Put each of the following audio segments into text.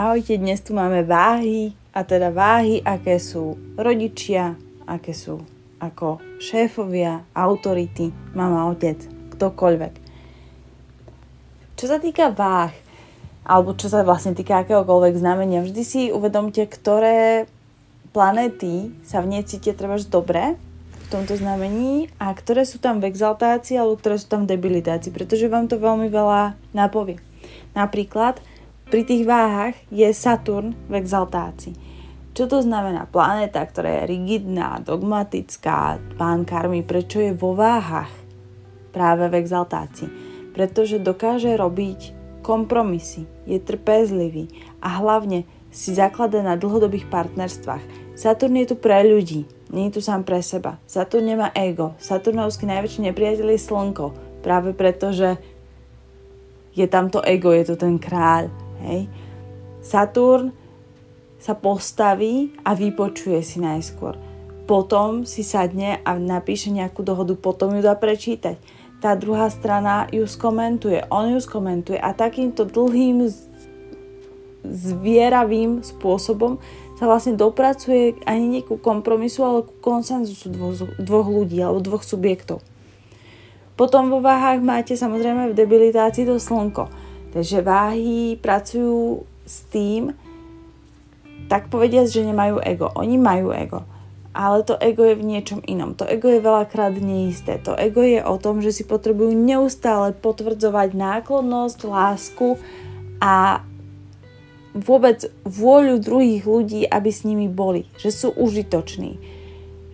Ahojte, dnes tu máme váhy, a teda váhy, aké sú rodičia, aké sú ako šéfovia, autority, mama, otec, ktokoľvek. Čo sa týka váh, alebo čo sa vlastne týka akéhokoľvek znamenia, vždy si uvedomte, ktoré planéty sa v nej cítia treba dobre v tomto znamení a ktoré sú tam v exaltácii alebo ktoré sú tam v debilitácii, pretože vám to veľmi veľa napovie. Napríklad pri tých váhach je Saturn v exaltácii. Čo to znamená? Planéta, ktorá je rigidná, dogmatická, pán karmy, prečo je vo váhach práve v exaltácii? Pretože dokáže robiť kompromisy, je trpezlivý a hlavne si zaklada na dlhodobých partnerstvách. Saturn je tu pre ľudí, nie je tu sám pre seba. Saturn nemá ego. Saturnovský najväčší nepriateľ je Slnko, práve preto, že je tam to ego, je to ten kráľ. Hej. Saturn sa postaví a vypočuje si najskôr. Potom si sadne a napíše nejakú dohodu, potom ju dá prečítať. Tá druhá strana ju skomentuje, on ju skomentuje a takýmto dlhým zvieravým spôsobom sa vlastne dopracuje ani nie ku kompromisu, ale ku konsenzusu dvoch, dvoch ľudí alebo dvoch subjektov. Potom vo váhách máte samozrejme v debilitácii to slnko. Takže váhy pracujú s tým, tak povediať, že nemajú ego. Oni majú ego. Ale to ego je v niečom inom. To ego je veľakrát neisté. To ego je o tom, že si potrebujú neustále potvrdzovať náklonnosť, lásku a vôbec vôľu druhých ľudí, aby s nimi boli. Že sú užitoční.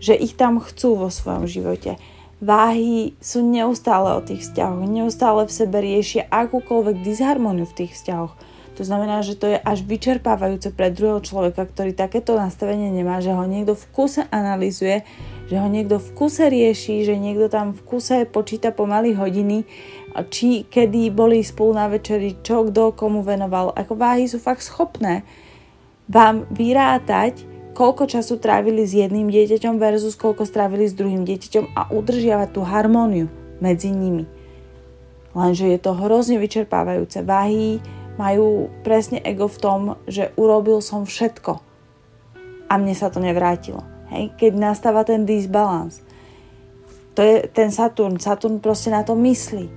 Že ich tam chcú vo svojom živote váhy sú neustále o tých vzťahoch, neustále v sebe riešia akúkoľvek disharmóniu v tých vzťahoch. To znamená, že to je až vyčerpávajúce pre druhého človeka, ktorý takéto nastavenie nemá, že ho niekto v kuse analizuje, že ho niekto v kuse rieši, že niekto tam v kuse počíta pomaly hodiny, či kedy boli spolu na večeri, čo kto komu venoval. Ako váhy sú fakt schopné vám vyrátať koľko času trávili s jedným dieťaťom versus koľko strávili s druhým dieťaťom a udržiavať tú harmóniu medzi nimi. Lenže je to hrozne vyčerpávajúce. Váhy majú presne ego v tom, že urobil som všetko a mne sa to nevrátilo. Hej? Keď nastáva ten disbalans, to je ten Saturn. Saturn proste na to myslí.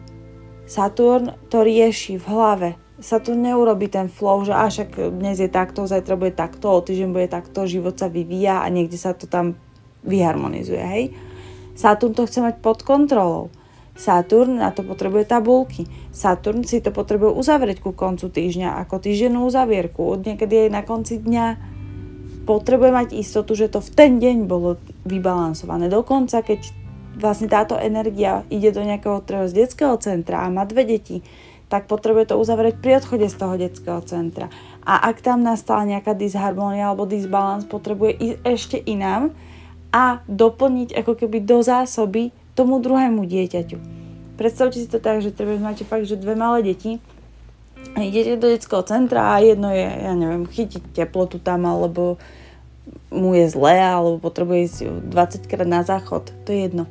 Saturn to rieši v hlave, sa tu neurobi ten flow, že až ak dnes je takto, zajtra bude takto, o týždeň bude takto, život sa vyvíja a niekde sa to tam vyharmonizuje, hej. Saturn to chce mať pod kontrolou. Saturn na to potrebuje tabulky. Saturn si to potrebuje uzavrieť ku koncu týždňa, ako týždennú uzavierku. Od niekedy aj na konci dňa potrebuje mať istotu, že to v ten deň bolo vybalansované. Dokonca, keď vlastne táto energia ide do nejakého z detského centra a má dve deti, tak potrebuje to uzavrieť pri odchode z toho detského centra. A ak tam nastala nejaká disharmónia alebo disbalans, potrebuje ísť ešte inám a doplniť ako keby do zásoby tomu druhému dieťaťu. Predstavte si to tak, že treba máte fakt, že dve malé deti, idete do detského centra a jedno je, ja neviem, chytiť teplotu tam, alebo mu je zlé, alebo potrebuje ísť 20 krát na záchod, to je jedno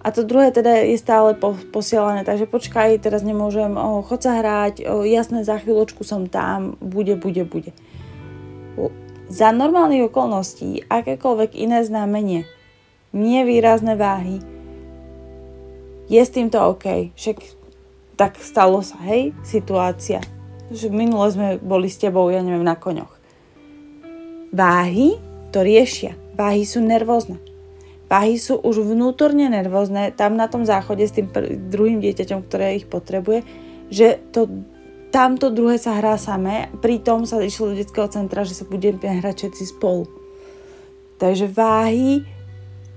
a to druhé teda je stále po, posielané, takže počkaj, teraz nemôžem, o, chod sa hrať, o, jasné, za chvíľočku som tam, bude, bude, bude. Za normálnych okolností, akékoľvek iné znamenie, nevýrazné váhy, je s týmto OK. Však tak stalo sa, hej, situácia. Že minule sme boli s tebou, ja neviem, na koňoch. Váhy to riešia. Váhy sú nervózne Váhy sú už vnútorne nervózne tam na tom záchode s tým pr- druhým dieťaťom, ktoré ich potrebuje, že to tamto druhé sa hrá samé, pritom sa išlo do detského centra, že sa budeme hrať všetci spolu. Takže váhy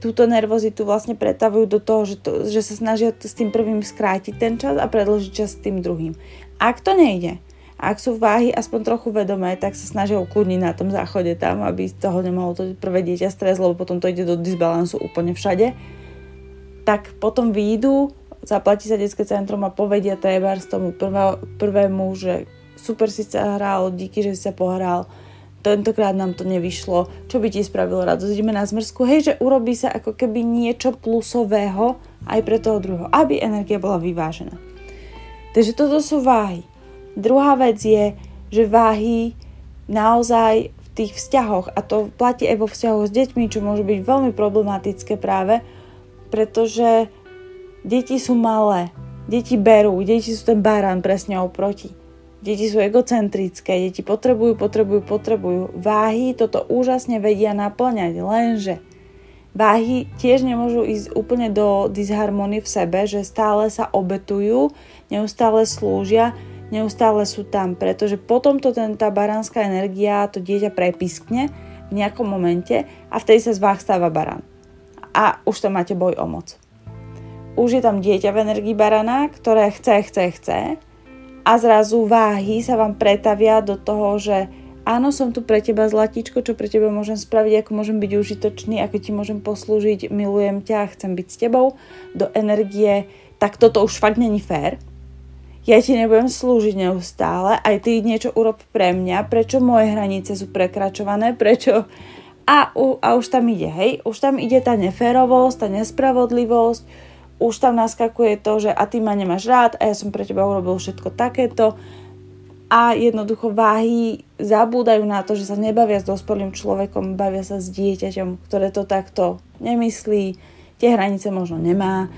túto nervozitu vlastne pretavujú do toho, že, to, že sa snažia s tým prvým skrátiť ten čas a predložiť čas s tým druhým. Ak to nejde, ak sú váhy aspoň trochu vedomé, tak sa snažia ukludniť na tom záchode tam, aby toho nemohlo to prvé dieťa stres, lebo potom to ide do disbalansu úplne všade. Tak potom výjdu, zaplatí sa detské centrum a povedia treba z tomu prvá, prvému, že super si sa hral, díky, že si sa pohral, tentokrát nám to nevyšlo, čo by ti spravilo radosť, ideme na zmrzku, hej, že urobí sa ako keby niečo plusového aj pre toho druhého, aby energia bola vyvážená. Takže toto sú váhy. Druhá vec je, že váhy naozaj v tých vzťahoch, a to platí aj vo vzťahoch s deťmi, čo môže byť veľmi problematické práve, pretože deti sú malé, deti berú, deti sú ten barán presne oproti. Deti sú egocentrické, deti potrebujú, potrebujú, potrebujú. Váhy toto úžasne vedia naplňať, lenže váhy tiež nemôžu ísť úplne do disharmonie v sebe, že stále sa obetujú, neustále slúžia, neustále sú tam, pretože potom to ten, tá baránska energia, to dieťa prepiskne v nejakom momente a vtedy sa z váh stáva barán. A už tam máte boj o moc. Už je tam dieťa v energii barana, ktoré chce, chce, chce a zrazu váhy sa vám pretavia do toho, že áno, som tu pre teba zlatíčko, čo pre teba môžem spraviť, ako môžem byť užitočný, ako ti môžem poslúžiť, milujem ťa, chcem byť s tebou, do energie, tak toto už fakt není fér. Ja ti nebudem slúžiť neustále, aj ty niečo urob pre mňa, prečo moje hranice sú prekračované, prečo... A, a už tam ide, hej, už tam ide tá neférovosť, tá nespravodlivosť, už tam naskakuje to, že a ty ma nemáš rád a ja som pre teba urobil všetko takéto. A jednoducho váhy zabúdajú na to, že sa nebavia s dospelým človekom, bavia sa s dieťaťom, ktoré to takto nemyslí, tie hranice možno nemá,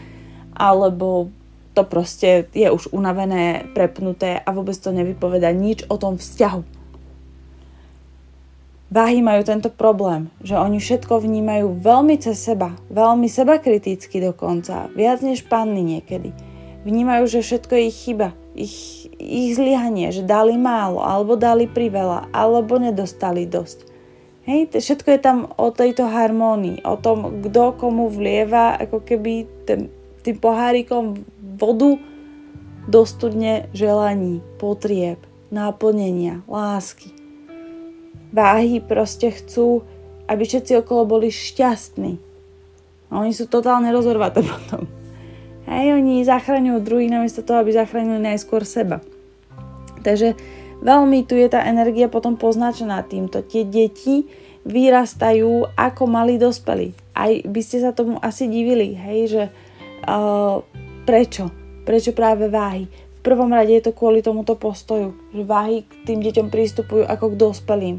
alebo to proste je už unavené, prepnuté a vôbec to nevypoveda nič o tom vzťahu. Váhy majú tento problém, že oni všetko vnímajú veľmi cez seba, veľmi seba kriticky dokonca, viac než panny niekedy. Vnímajú, že všetko je ich chyba, ich, ich zlyhanie, že dali málo, alebo dali priveľa, alebo nedostali dosť. Hej, všetko je tam o tejto harmónii, o tom, kto komu vlieva ako keby ten, tým pohárikom vodu do studne želaní, potrieb, náplnenia, lásky váhy proste chcú, aby všetci okolo boli šťastní. A oni sú totálne rozorvaté potom. Hej, oni zachraňujú druhých namiesto toho, aby zachránili najskôr seba. Takže veľmi tu je tá energia potom poznačená týmto. Tie deti vyrastajú ako malí dospelí. Aj by ste sa tomu asi divili, hej, že uh, prečo? Prečo práve váhy? V prvom rade je to kvôli tomuto postoju, že váhy k tým deťom prístupujú ako k dospelým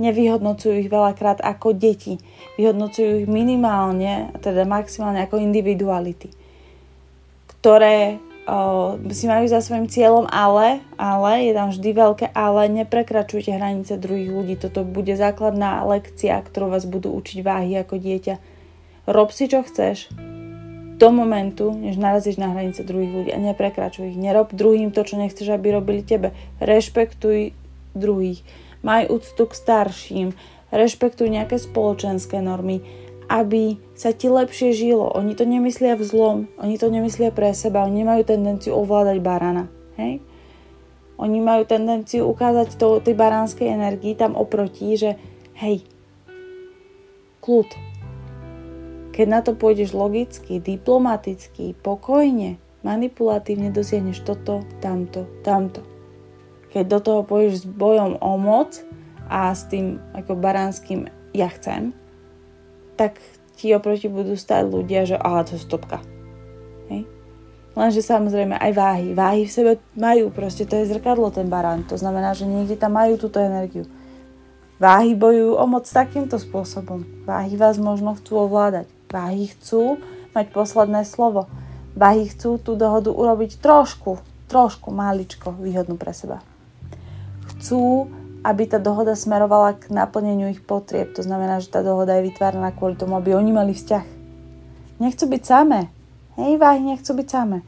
nevyhodnocujú ich veľakrát ako deti. Vyhodnocujú ich minimálne, teda maximálne ako individuality, ktoré o, si majú za svojim cieľom, ale, ale, je tam vždy veľké ale, neprekračujte hranice druhých ľudí. Toto bude základná lekcia, ktorú vás budú učiť váhy ako dieťa. Rob si, čo chceš, do momentu, než narazíš na hranice druhých ľudí a neprekračuj ich. Nerob druhým to, čo nechceš, aby robili tebe. Rešpektuj druhých maj úctu k starším, rešpektuj nejaké spoločenské normy, aby sa ti lepšie žilo. Oni to nemyslia v zlom, oni to nemyslia pre seba, oni nemajú tendenciu ovládať barana. Hej? Oni majú tendenciu ukázať to, tej baránskej energii tam oproti, že hej, kľud. Keď na to pôjdeš logicky, diplomaticky, pokojne, manipulatívne dosiahneš toto, tamto, tamto. Keď do toho pôjdeš s bojom o moc a s tým ako baránskym ja chcem, tak ti oproti budú stať ľudia, že aha, to je stopka. Hej? Lenže samozrejme aj váhy. Váhy v sebe majú, proste to je zrkadlo ten barán. To znamená, že niekde tam majú túto energiu. Váhy bojujú o moc takýmto spôsobom. Váhy vás možno chcú ovládať. Váhy chcú mať posledné slovo. Váhy chcú tú dohodu urobiť trošku, trošku, maličko výhodnú pre seba chcú, aby tá dohoda smerovala k naplneniu ich potrieb. To znamená, že tá dohoda je vytváraná kvôli tomu, aby oni mali vzťah. Nechcú byť samé. Hej, váhy nechcú byť samé.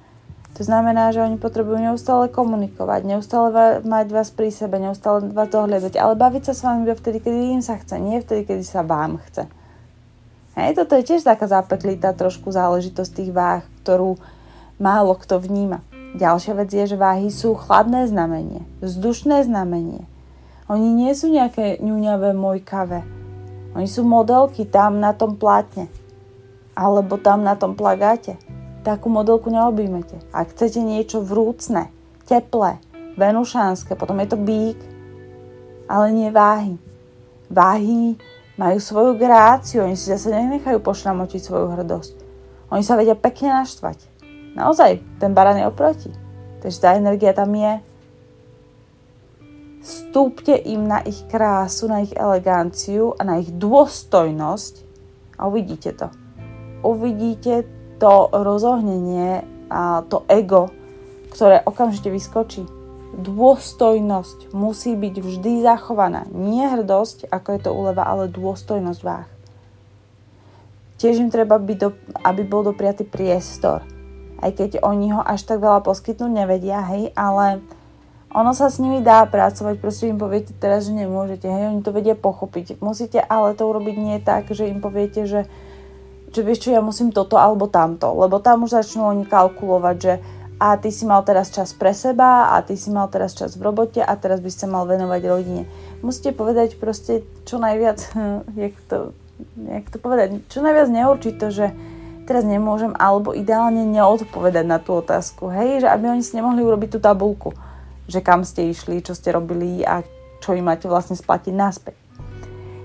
To znamená, že oni potrebujú neustále komunikovať, neustále mať vás pri sebe, neustále vás dohľadať, ale baviť sa s vami vtedy, kedy im sa chce, nie vtedy, kedy sa vám chce. Hej, toto je tiež taká zapeklitá trošku záležitosť tých váh, ktorú málo kto vníma. Ďalšia vec je, že váhy sú chladné znamenie, vzdušné znamenie. Oni nie sú nejaké ňuňavé mojkavé. Oni sú modelky tam na tom plátne. Alebo tam na tom plagáte. Takú modelku neobjímete. Ak chcete niečo vrúcne, teplé, venušánske, potom je to bík, ale nie váhy. Váhy majú svoju gráciu, oni si zase nenechajú pošramotiť svoju hrdosť. Oni sa vedia pekne naštvať naozaj ten baran je oproti. Takže tá energia tam je. Stúpte im na ich krásu, na ich eleganciu a na ich dôstojnosť a uvidíte to. Uvidíte to rozohnenie a to ego, ktoré okamžite vyskočí. Dôstojnosť musí byť vždy zachovaná. Nie hrdosť, ako je to úleva, ale dôstojnosť váh. Tiež im treba, byť do, aby bol dopriatý priestor. Aj keď oni ho až tak veľa poskytnúť nevedia, hej, ale ono sa s nimi dá pracovať, proste im poviete teraz, že nemôžete, hej, oni to vedia pochopiť. Musíte ale to urobiť nie tak, že im poviete, že, že vieš čo, ja musím toto alebo tamto, lebo tam už začnú oni kalkulovať, že a ty si mal teraz čas pre seba a ty si mal teraz čas v robote a teraz by ste mal venovať rodine. Musíte povedať proste čo najviac, jak to, jak to povedať, čo najviac neurčiť to, že teraz nemôžem, alebo ideálne neodpovedať na tú otázku, hej, že aby oni si nemohli urobiť tú tabulku že kam ste išli, čo ste robili a čo im máte vlastne splatiť naspäť.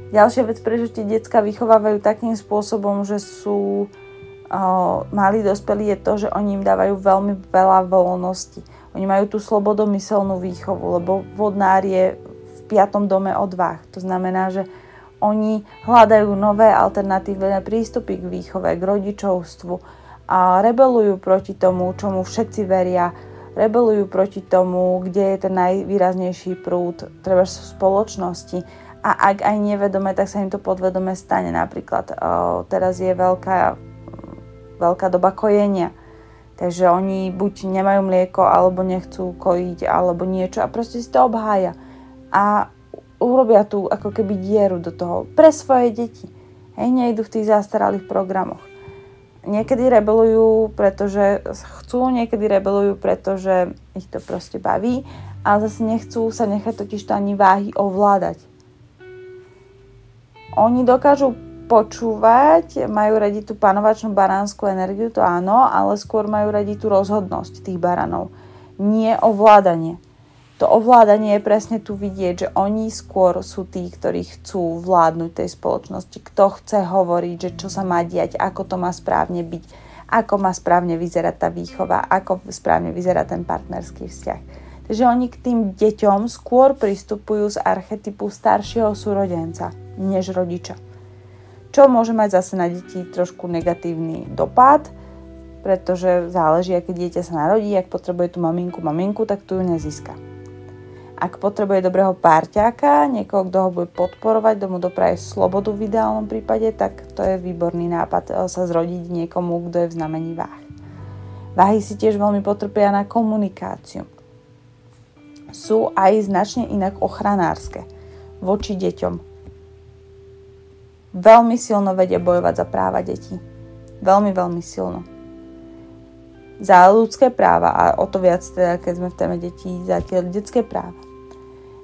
Ďalšia vec, prečo tie decka vychovávajú takým spôsobom, že sú malí dospelí, je to, že oni im dávajú veľmi veľa voľnosti. Oni majú tú slobodomyselnú výchovu, lebo vodnár je v piatom dome odvah. To znamená, že oni hľadajú nové alternatívne prístupy k výchove, k rodičovstvu a rebelujú proti tomu, čomu všetci veria, rebelujú proti tomu, kde je ten najvýraznejší prúd, treba v spoločnosti. A ak aj nevedome, tak sa im to podvedome stane. Napríklad teraz je veľká, veľká doba kojenia. Takže oni buď nemajú mlieko, alebo nechcú kojiť, alebo niečo a proste si to obhája. A urobia tu ako keby dieru do toho pre svoje deti. Hej, nejdu v tých zastaralých programoch niekedy rebelujú, pretože chcú, niekedy rebelujú, pretože ich to proste baví, ale zase nechcú sa nechať totiž to ani váhy ovládať. Oni dokážu počúvať, majú radi tú panovačnú baránsku energiu, to áno, ale skôr majú radi tú rozhodnosť tých baranov, nie ovládanie to ovládanie je presne tu vidieť, že oni skôr sú tí, ktorí chcú vládnuť tej spoločnosti. Kto chce hovoriť, že čo sa má diať, ako to má správne byť, ako má správne vyzerať tá výchova, ako správne vyzerá ten partnerský vzťah. Takže oni k tým deťom skôr pristupujú z archetypu staršieho súrodenca, než rodiča. Čo môže mať zase na deti trošku negatívny dopad, pretože záleží, aké dieťa sa narodí, ak potrebuje tú maminku, maminku, tak tu ju nezíska. Ak potrebuje dobrého párťáka, niekoho, kto ho bude podporovať, kto mu dopraje slobodu v ideálnom prípade, tak to je výborný nápad eh, sa zrodiť niekomu, kto je v znamení váh. Váhy si tiež veľmi potrpia na komunikáciu. Sú aj značne inak ochranárske voči deťom. Veľmi silno vedia bojovať za práva detí. Veľmi, veľmi silno za ľudské práva a o to viac teda, keď sme v téme detí, za tie detské práva.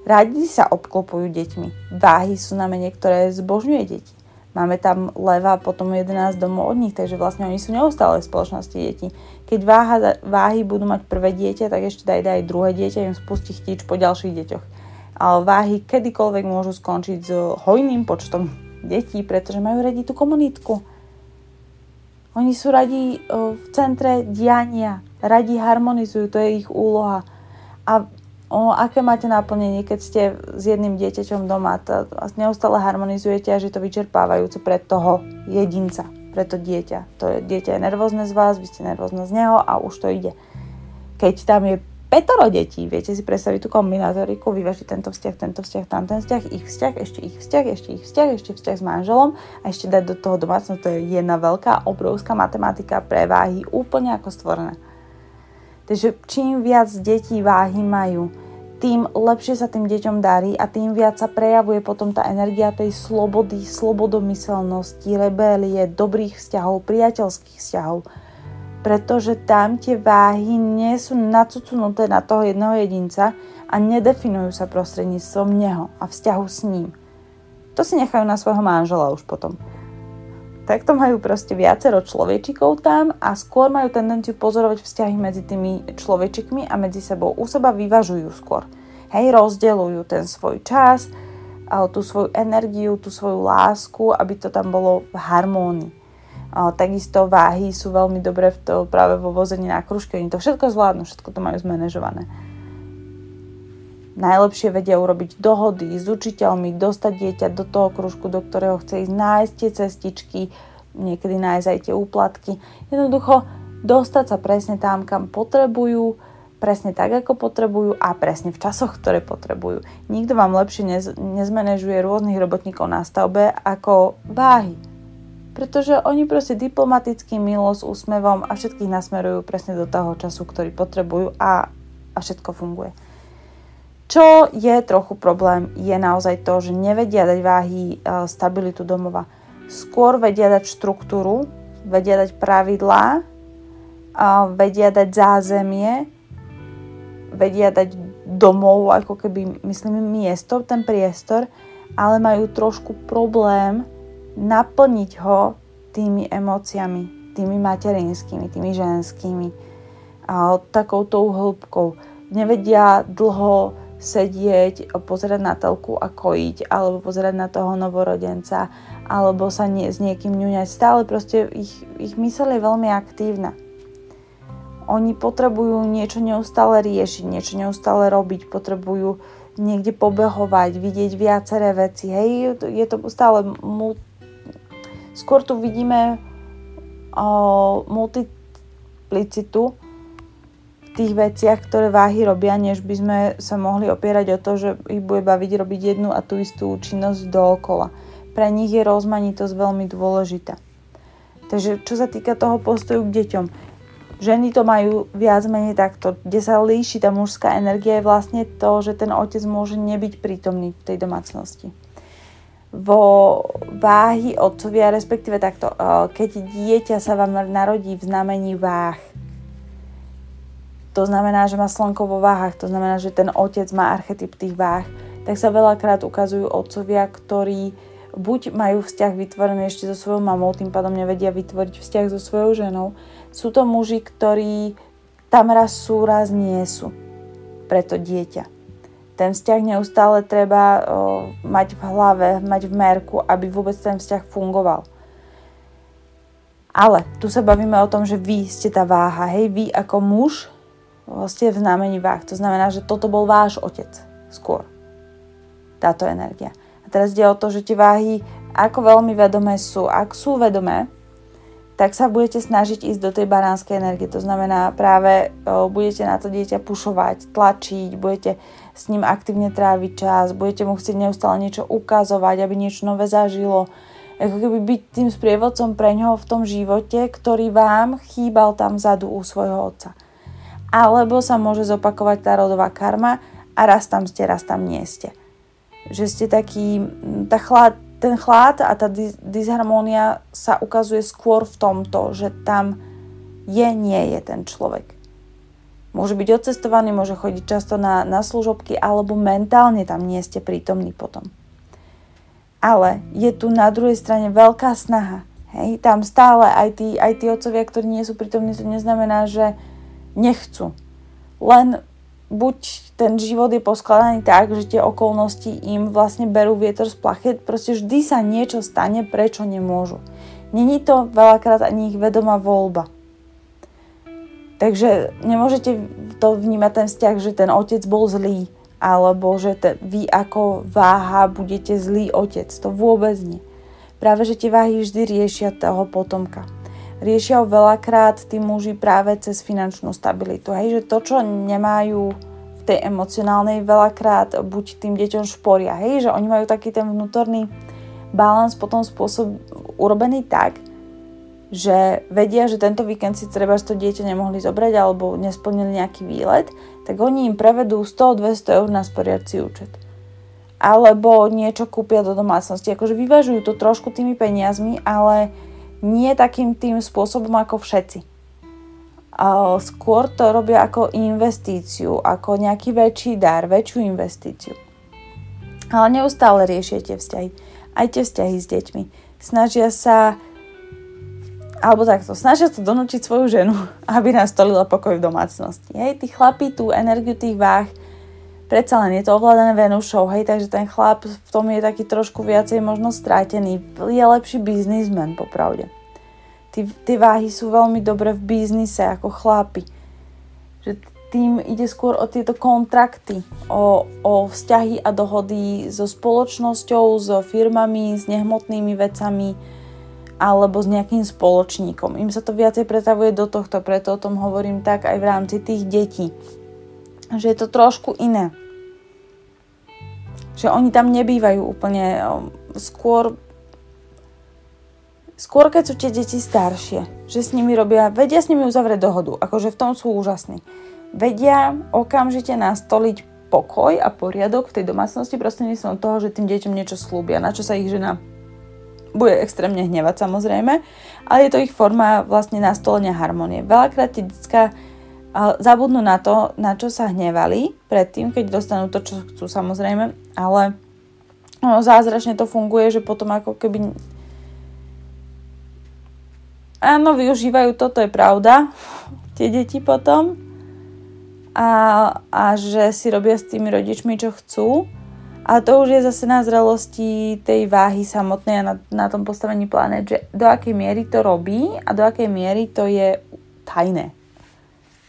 Radi sa obklopujú deťmi. Váhy sú znamenie, ktoré zbožňuje deti. Máme tam leva, potom 11 domov od nich, takže vlastne oni sú neustále v spoločnosti detí. Keď váha, váhy budú mať prvé dieťa, tak ešte daj daj druhé dieťa, im spustí chtíč po ďalších deťoch. Ale váhy kedykoľvek môžu skončiť s hojným počtom detí, pretože majú radi tú komunitku. Oni sú radi v centre diania, radi harmonizujú, to je ich úloha. A o, aké máte naplnenie, keď ste s jedným dieťaťom doma to, a neustále harmonizujete a že to vyčerpávajúce pre toho jedinca, pre to dieťa. To je, dieťa je nervózne z vás, vy ste nervózne z neho a už to ide. Keď tam je petoro detí, viete si predstaviť tú kombinátoriku, vyvažiť tento vzťah, tento vzťah, tam ten vzťah, ich vzťah, ešte ich vzťah, ešte ich vzťah, ešte vzťah s manželom a ešte dať do toho domácnosť, to je jedna veľká, obrovská matematika pre váhy, úplne ako stvorené. Takže čím viac detí váhy majú, tým lepšie sa tým deťom darí a tým viac sa prejavuje potom tá energia tej slobody, slobodomyselnosti, rebélie, dobrých vzťahov, priateľských vzťahov. Pretože tam tie váhy nie sú nacucunuté na toho jedného jedinca a nedefinujú sa prostredníctvom neho a vzťahu s ním. To si nechajú na svojho manžela už potom takto majú proste viacero človečikov tam a skôr majú tendenciu pozorovať vzťahy medzi tými človečikmi a medzi sebou. U seba vyvažujú skôr. Hej, rozdeľujú ten svoj čas, tú svoju energiu, tú svoju lásku, aby to tam bolo v harmónii. Takisto váhy sú veľmi dobré v to, práve vo vození na kružke. Oni to všetko zvládnu, všetko to majú zmanéžované. Najlepšie vedia urobiť dohody s učiteľmi, dostať dieťa do toho kružku, do ktorého chce ísť, nájsť tie cestičky, niekedy nájsť aj tie úplatky. Jednoducho dostať sa presne tam, kam potrebujú, presne tak, ako potrebujú a presne v časoch, ktoré potrebujú. Nikto vám lepšie nez, nezmanéžuje rôznych robotníkov na stavbe ako váhy. Pretože oni proste diplomaticky, milo, s úsmevom a všetkých nasmerujú presne do toho času, ktorý potrebujú a, a všetko funguje. Čo je trochu problém, je naozaj to, že nevedia dať váhy e, stabilitu domova. Skôr vedia dať štruktúru, vedia dať pravidlá, vedia dať zázemie, vedia dať domov, ako keby, myslím, miesto, ten priestor, ale majú trošku problém naplniť ho tými emóciami, tými materinskými, tými ženskými, a takouto hĺbkou. Nevedia dlho sedieť, pozerať na telku a kojiť, alebo pozerať na toho novorodenca, alebo sa nie, s niekým ňuňať. Stále proste ich, ich mysel je veľmi aktívna. Oni potrebujú niečo neustále riešiť, niečo neustále robiť, potrebujú niekde pobehovať, vidieť viaceré veci. Hej, je to stále... Skôr tu vidíme o, multiplicitu tých veciach, ktoré váhy robia, než by sme sa mohli opierať o to, že ich bude baviť robiť jednu a tú istú činnosť dookola. Pre nich je rozmanitosť veľmi dôležitá. Takže čo sa týka toho postoju k deťom, ženy to majú viac menej takto. Kde sa líši tá mužská energia je vlastne to, že ten otec môže nebyť prítomný v tej domácnosti. Vo váhy otcovia, respektíve takto, eh, keď dieťa sa vám narodí v znamení váh, to znamená, že má slnko vo váhach, to znamená, že ten otec má archetyp tých váh, tak sa veľakrát ukazujú otcovia, ktorí buď majú vzťah vytvorený ešte so svojou mamou, tým pádom nevedia vytvoriť vzťah so svojou ženou. Sú to muži, ktorí tam raz sú, raz nie sú pre to dieťa. Ten vzťah neustále treba o, mať v hlave, mať v merku, aby vôbec ten vzťah fungoval. Ale tu sa bavíme o tom, že vy ste tá váha, hej, vy ako muž ste v znamení váh. To znamená, že toto bol váš otec skôr. Táto energia. A teraz ide o to, že tie váhy, ako veľmi vedomé sú. Ak sú vedomé, tak sa budete snažiť ísť do tej baránskej energie. To znamená práve budete na to dieťa pušovať, tlačiť, budete s ním aktívne tráviť čas, budete mu chcieť neustále niečo ukazovať, aby niečo nové zažilo. Ako keby byť tým sprievodcom pre ňoho v tom živote, ktorý vám chýbal tam vzadu u svojho otca alebo sa môže zopakovať tá rodová karma a raz tam ste, raz tam nie ste. Že ste taký, tá chlad, ten chlad a tá dis- disharmónia sa ukazuje skôr v tomto, že tam je, nie je ten človek. Môže byť odcestovaný, môže chodiť často na, na služobky, alebo mentálne tam nie ste prítomní potom. Ale je tu na druhej strane veľká snaha. Hej, tam stále aj tí, aj tí otcovia, ktorí nie sú prítomní, to neznamená, že nechcú. Len buď ten život je poskladaný tak, že tie okolnosti im vlastne berú vietor z plachet, proste vždy sa niečo stane, prečo nemôžu. Není to veľakrát ani ich vedomá voľba. Takže nemôžete to vnímať ten vzťah, že ten otec bol zlý, alebo že te, vy ako váha budete zlý otec. To vôbec nie. Práve, že tie váhy vždy riešia toho potomka riešia ho veľakrát tí muži práve cez finančnú stabilitu. Hej, že to, čo nemajú v tej emocionálnej, veľakrát buď tým deťom šporia. Hej, že oni majú taký ten vnútorný balans potom spôsob urobený tak, že vedia, že tento víkend si treba to dieťa nemohli zobrať alebo nesplnili nejaký výlet, tak oni im prevedú 100-200 eur na sporiaci účet. Alebo niečo kúpia do domácnosti. Akože vyvažujú to trošku tými peniazmi, ale nie takým tým spôsobom ako všetci. Skôr to robia ako investíciu, ako nejaký väčší dar, väčšiu investíciu. Ale neustále riešia tie vzťahy. Aj tie vzťahy s deťmi. Snažia sa alebo takto, snažia sa donúčiť svoju ženu, aby nastolila pokoj v domácnosti. Hej, tí chlapí tú energiu tých váh predsa len je to ovládané Venušou, hej, takže ten chlap v tom je taký trošku viacej možno strátený. Je lepší biznismen, popravde. Tí, tí váhy sú veľmi dobré v biznise ako chlapi. Že tým ide skôr o tieto kontrakty, o, o vzťahy a dohody so spoločnosťou, so firmami, s nehmotnými vecami alebo s nejakým spoločníkom. Im sa to viacej pretavuje do tohto, preto o tom hovorím tak aj v rámci tých detí. Že je to trošku iné. Že oni tam nebývajú úplne skôr skôr keď sú tie deti staršie, že s nimi robia, vedia s nimi uzavrieť dohodu, akože v tom sú úžasní. Vedia okamžite nastoliť pokoj a poriadok v tej domácnosti prostredníctvom toho, že tým deťom niečo slúbia, na čo sa ich žena bude extrémne hnevať samozrejme, ale je to ich forma vlastne nastolenia harmonie. Veľakrát tie detská zabudnú na to, na čo sa hnevali predtým, keď dostanú to, čo chcú samozrejme, ale no, zázračne to funguje, že potom ako keby áno, využívajú to, to je pravda, tie deti potom. A, a že si robia s tými rodičmi, čo chcú. A to už je zase na zrelosti tej váhy samotnej a na, na tom postavení planet, že do akej miery to robí a do akej miery to je tajné.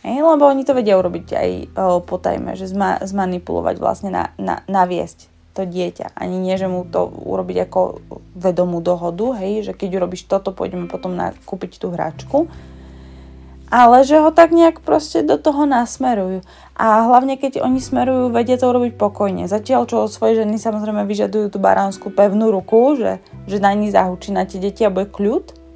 Hej, lebo oni to vedia urobiť aj o, potajme, že zma, zmanipulovať vlastne na, na, naviesť to dieťa. Ani nie, že mu to urobiť ako vedomú dohodu, hej, že keď urobíš toto, pôjdeme potom na, kúpiť tú hračku. Ale že ho tak nejak proste do toho nasmerujú. A hlavne keď oni smerujú, vedia to urobiť pokojne. Zatiaľ, čo od svojej ženy samozrejme vyžadujú tú baránsku pevnú ruku, že, že na ní zahučí na tie deti a bude kľud,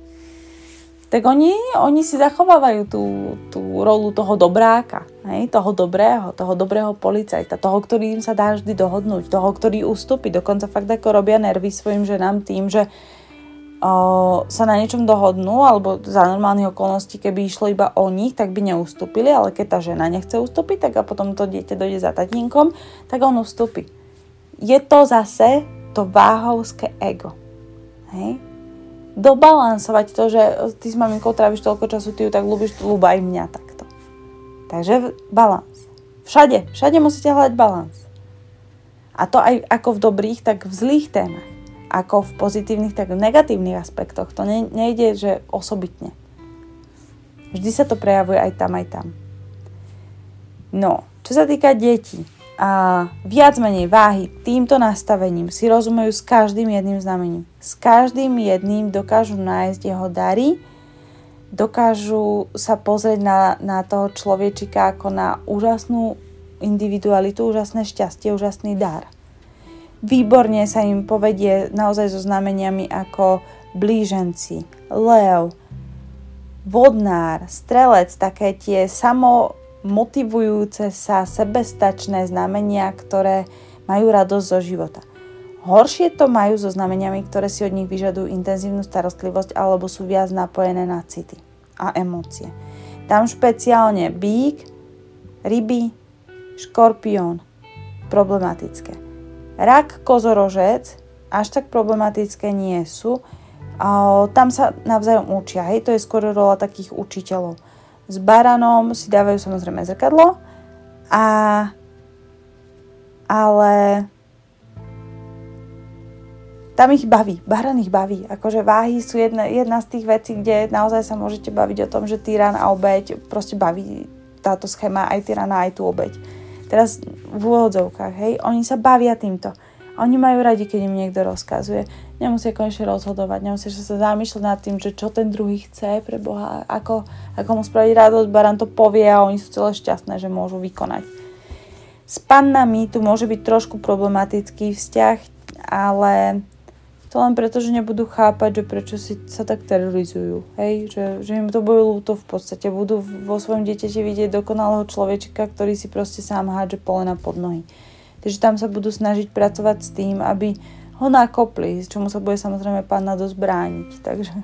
tak oni, oni si zachovávajú tú, tú rolu toho dobráka, hej? toho dobrého, toho dobrého policajta, toho, ktorý im sa dá vždy dohodnúť, toho, ktorý ustúpi. Dokonca fakt ako robia nervy svojim ženám tým, že sa na niečom dohodnú, alebo za normálnych okolností, keby išlo iba o nich, tak by neustúpili, ale keď tá žena nechce ustúpiť, tak a potom to dieťa dojde za tatínkom, tak on ustúpi. Je to zase to váhovské ego. Hej? dobalansovať to, že ty s maminkou tráviš toľko času, ty ju tak ľúbiš, ľúba aj mňa takto. Takže balans. Všade, všade musíte hľadať balans. A to aj ako v dobrých, tak v zlých témach. Ako v pozitívnych, tak v negatívnych aspektoch. To ne, nejde, že osobitne. Vždy sa to prejavuje aj tam, aj tam. No, čo sa týka detí, a viac menej váhy týmto nastavením si rozumejú s každým jedným znamením. S každým jedným dokážu nájsť jeho dary, dokážu sa pozrieť na, na toho človečika ako na úžasnú individualitu, úžasné šťastie, úžasný dar. Výborne sa im povedie naozaj so znameniami ako blíženci, lev, vodnár, strelec, také tie samo motivujúce sa sebestačné znamenia, ktoré majú radosť zo života. Horšie to majú so znameniami, ktoré si od nich vyžadujú intenzívnu starostlivosť alebo sú viac napojené na city a emócie. Tam špeciálne bík, ryby, škorpión, problematické. Rak, kozorožec až tak problematické nie sú. Tam sa navzájom učia, hej, to je skôr rola takých učiteľov s baranom si dávajú samozrejme zrkadlo, a, ale tam ich baví, baran ich baví. Akože váhy sú jedna, jedna z tých vecí, kde naozaj sa môžete baviť o tom, že tyran a obeď proste baví táto schéma aj tyrana, aj tú obeď. Teraz v úvodzovkách, hej, oni sa bavia týmto. Oni majú radi, keď im niekto rozkazuje. Nemusia konečne rozhodovať, nemusia sa zamýšľať nad tým, že čo ten druhý chce pre Boha, ako, ako mu spraviť radosť, Baran to povie a oni sú celé šťastné, že môžu vykonať. S pannami tu môže byť trošku problematický vzťah, ale to len preto, že nebudú chápať, že prečo si sa tak terorizujú. Hej? Že, že im to bude ľúto v podstate. Budú vo svojom dieťati vidieť dokonalého človečika, ktorý si proste sám hádže polena pod nohy. Takže tam sa budú snažiť pracovať s tým, aby ho nakopli, čomu sa bude samozrejme pána dosť brániť. Takže,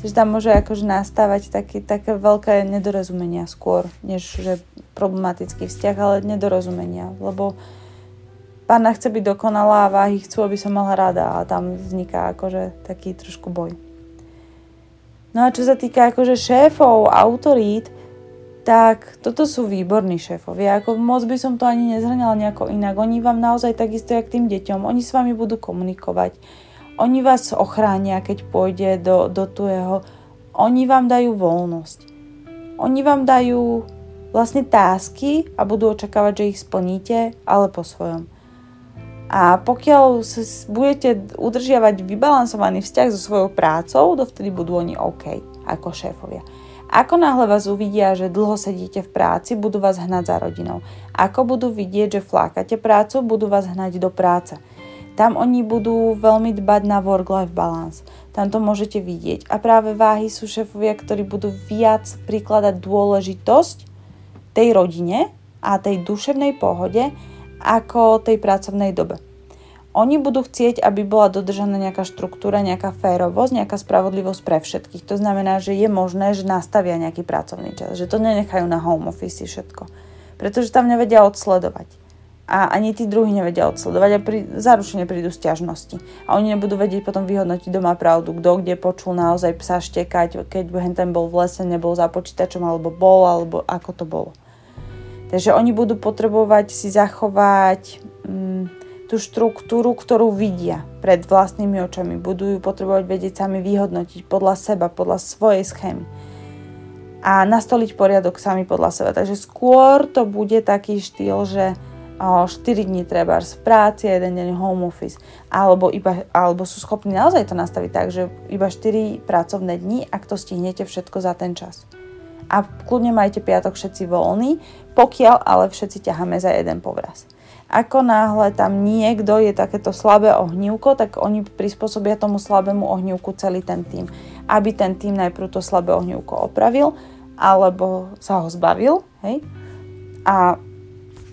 takže tam môže akože nastávať taký, také veľké nedorozumenia skôr, než že problematický vzťah, ale nedorozumenia, lebo pána chce byť dokonalá a váhy chcú, aby som mala rada a tam vzniká akože taký trošku boj. No a čo sa týka akože šéfov, autorít, tak toto sú výborní šéfovia. Ako moc by som to ani nezhrňala nejako inak. Oni vám naozaj takisto, jak tým deťom, oni s vami budú komunikovať. Oni vás ochránia, keď pôjde do, do tuého. Oni vám dajú voľnosť. Oni vám dajú vlastne tásky a budú očakávať, že ich splníte, ale po svojom. A pokiaľ budete udržiavať vybalansovaný vzťah so svojou prácou, dovtedy budú oni OK ako šéfovia. Ako náhle vás uvidia, že dlho sedíte v práci, budú vás hnať za rodinou. Ako budú vidieť, že flákate prácu, budú vás hnať do práce. Tam oni budú veľmi dbať na work-life balance. Tam to môžete vidieť. A práve váhy sú šéfovia, ktorí budú viac prikladať dôležitosť tej rodine a tej duševnej pohode ako tej pracovnej dobe. Oni budú chcieť, aby bola dodržaná nejaká štruktúra, nejaká férovosť, nejaká spravodlivosť pre všetkých. To znamená, že je možné, že nastavia nejaký pracovný čas, že to nenechajú na home office všetko. Pretože tam nevedia odsledovať. A ani tí druhí nevedia odsledovať a pri, zaručene prídu stiažnosti. A oni nebudú vedieť potom vyhodnotiť doma pravdu, kto kde počul naozaj psa štekať, keď ten bol v lese, nebol za počítačom, alebo bol, alebo ako to bolo. Takže oni budú potrebovať si zachovať mm, tú štruktúru, ktorú vidia pred vlastnými očami. Budú ju potrebovať vedieť sami vyhodnotiť podľa seba, podľa svojej schémy. A nastoliť poriadok sami podľa seba. Takže skôr to bude taký štýl, že 4 dní treba v práci a jeden deň home office. Alebo, iba, alebo sú schopní naozaj to nastaviť tak, že iba 4 pracovné dni, ak to stihnete všetko za ten čas a kľudne majte piatok všetci voľný, pokiaľ ale všetci ťaháme za jeden povraz. Ako náhle tam niekto je takéto slabé ohnívko, tak oni prispôsobia tomu slabému ohnívku celý ten tým. Aby ten tým najprv to slabé ohnívko opravil, alebo sa ho zbavil, hej? A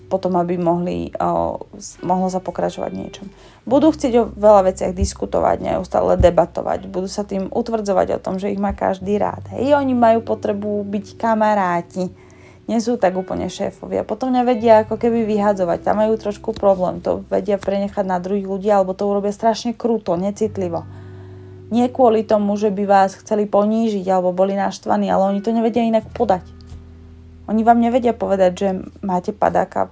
potom, aby mohli, o, mohlo sa pokračovať niečom. Budú chcieť o veľa veciach diskutovať, neustále debatovať, budú sa tým utvrdzovať o tom, že ich má každý rád. Hej, oni majú potrebu byť kamaráti, nie sú tak úplne šéfovia. Potom nevedia ako keby vyhadzovať, tam majú trošku problém, to vedia prenechať na druhých ľudí, alebo to urobia strašne kruto, necitlivo. Nie kvôli tomu, že by vás chceli ponížiť alebo boli naštvaní, ale oni to nevedia inak podať oni vám nevedia povedať, že máte padáka.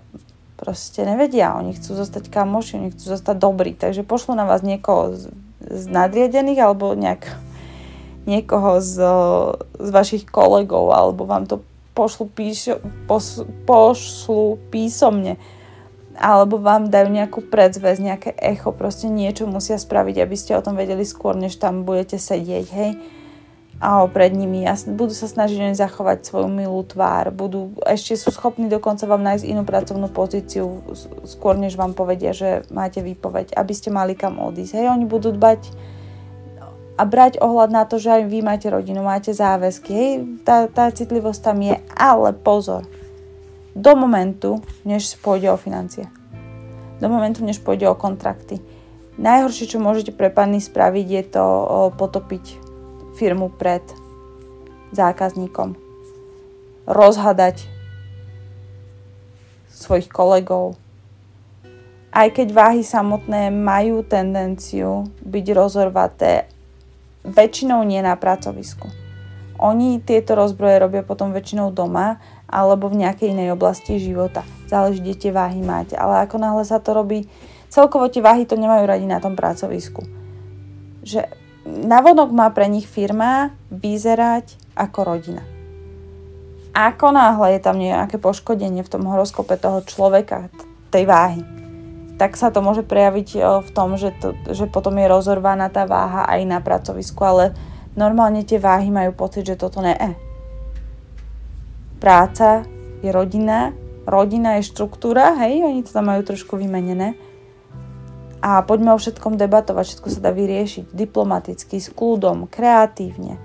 Proste nevedia. Oni chcú zostať kamoši, oni chcú zostať dobrí. Takže pošlu na vás niekoho z, z nadriadených alebo nejak, niekoho z, z vašich kolegov alebo vám to pošlu, píš, pos, pošlu písomne alebo vám dajú nejakú predzvez, nejaké echo, proste niečo musia spraviť, aby ste o tom vedeli skôr, než tam budete sedieť, hej a pred nimi a budú sa snažiť oni zachovať svoju milú tvár, budú, ešte sú schopní dokonca vám nájsť inú pracovnú pozíciu skôr, než vám povedia, že máte výpoveď, aby ste mali kam odísť. Hej, oni budú dbať a brať ohľad na to, že aj vy máte rodinu, máte záväzky, hej, tá, tá citlivosť tam je, ale pozor, do momentu, než pôjde o financie. Do momentu, než pôjde o kontrakty. Najhoršie, čo môžete pre pani spraviť, je to potopiť firmu pred zákazníkom. Rozhadať svojich kolegov. Aj keď váhy samotné majú tendenciu byť rozorvaté, väčšinou nie na pracovisku. Oni tieto rozbroje robia potom väčšinou doma alebo v nejakej inej oblasti života. Záleží, kde tie váhy máte. Ale ako náhle sa to robí, celkovo tie váhy to nemajú radi na tom pracovisku. Že navonok má pre nich firma vyzerať ako rodina. Ako náhle je tam nejaké poškodenie v tom horoskope toho človeka, tej váhy, tak sa to môže prejaviť v tom, že, to, že potom je rozorvaná tá váha aj na pracovisku, ale normálne tie váhy majú pocit, že toto ne. Práca je rodina, rodina je štruktúra, hej, oni to tam majú trošku vymenené a poďme o všetkom debatovať, všetko sa dá vyriešiť diplomaticky, s kľudom, kreatívne.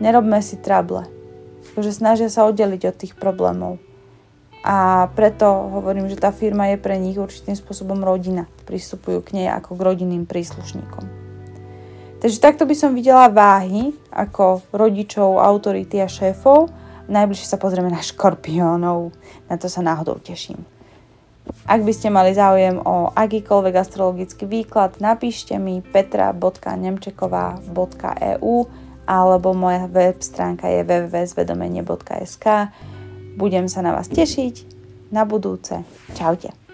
Nerobme si trable. Takže snažia sa oddeliť od tých problémov. A preto hovorím, že tá firma je pre nich určitým spôsobom rodina. Pristupujú k nej ako k rodinným príslušníkom. Takže takto by som videla váhy ako rodičov, autority a šéfov. Najbližšie sa pozrieme na škorpiónov. Na to sa náhodou teším. Ak by ste mali záujem o akýkoľvek astrologický výklad, napíšte mi petra.nemčeková.eu alebo moja web stránka je www.zvedomenie.sk. Budem sa na vás tešiť. Na budúce. Čaute.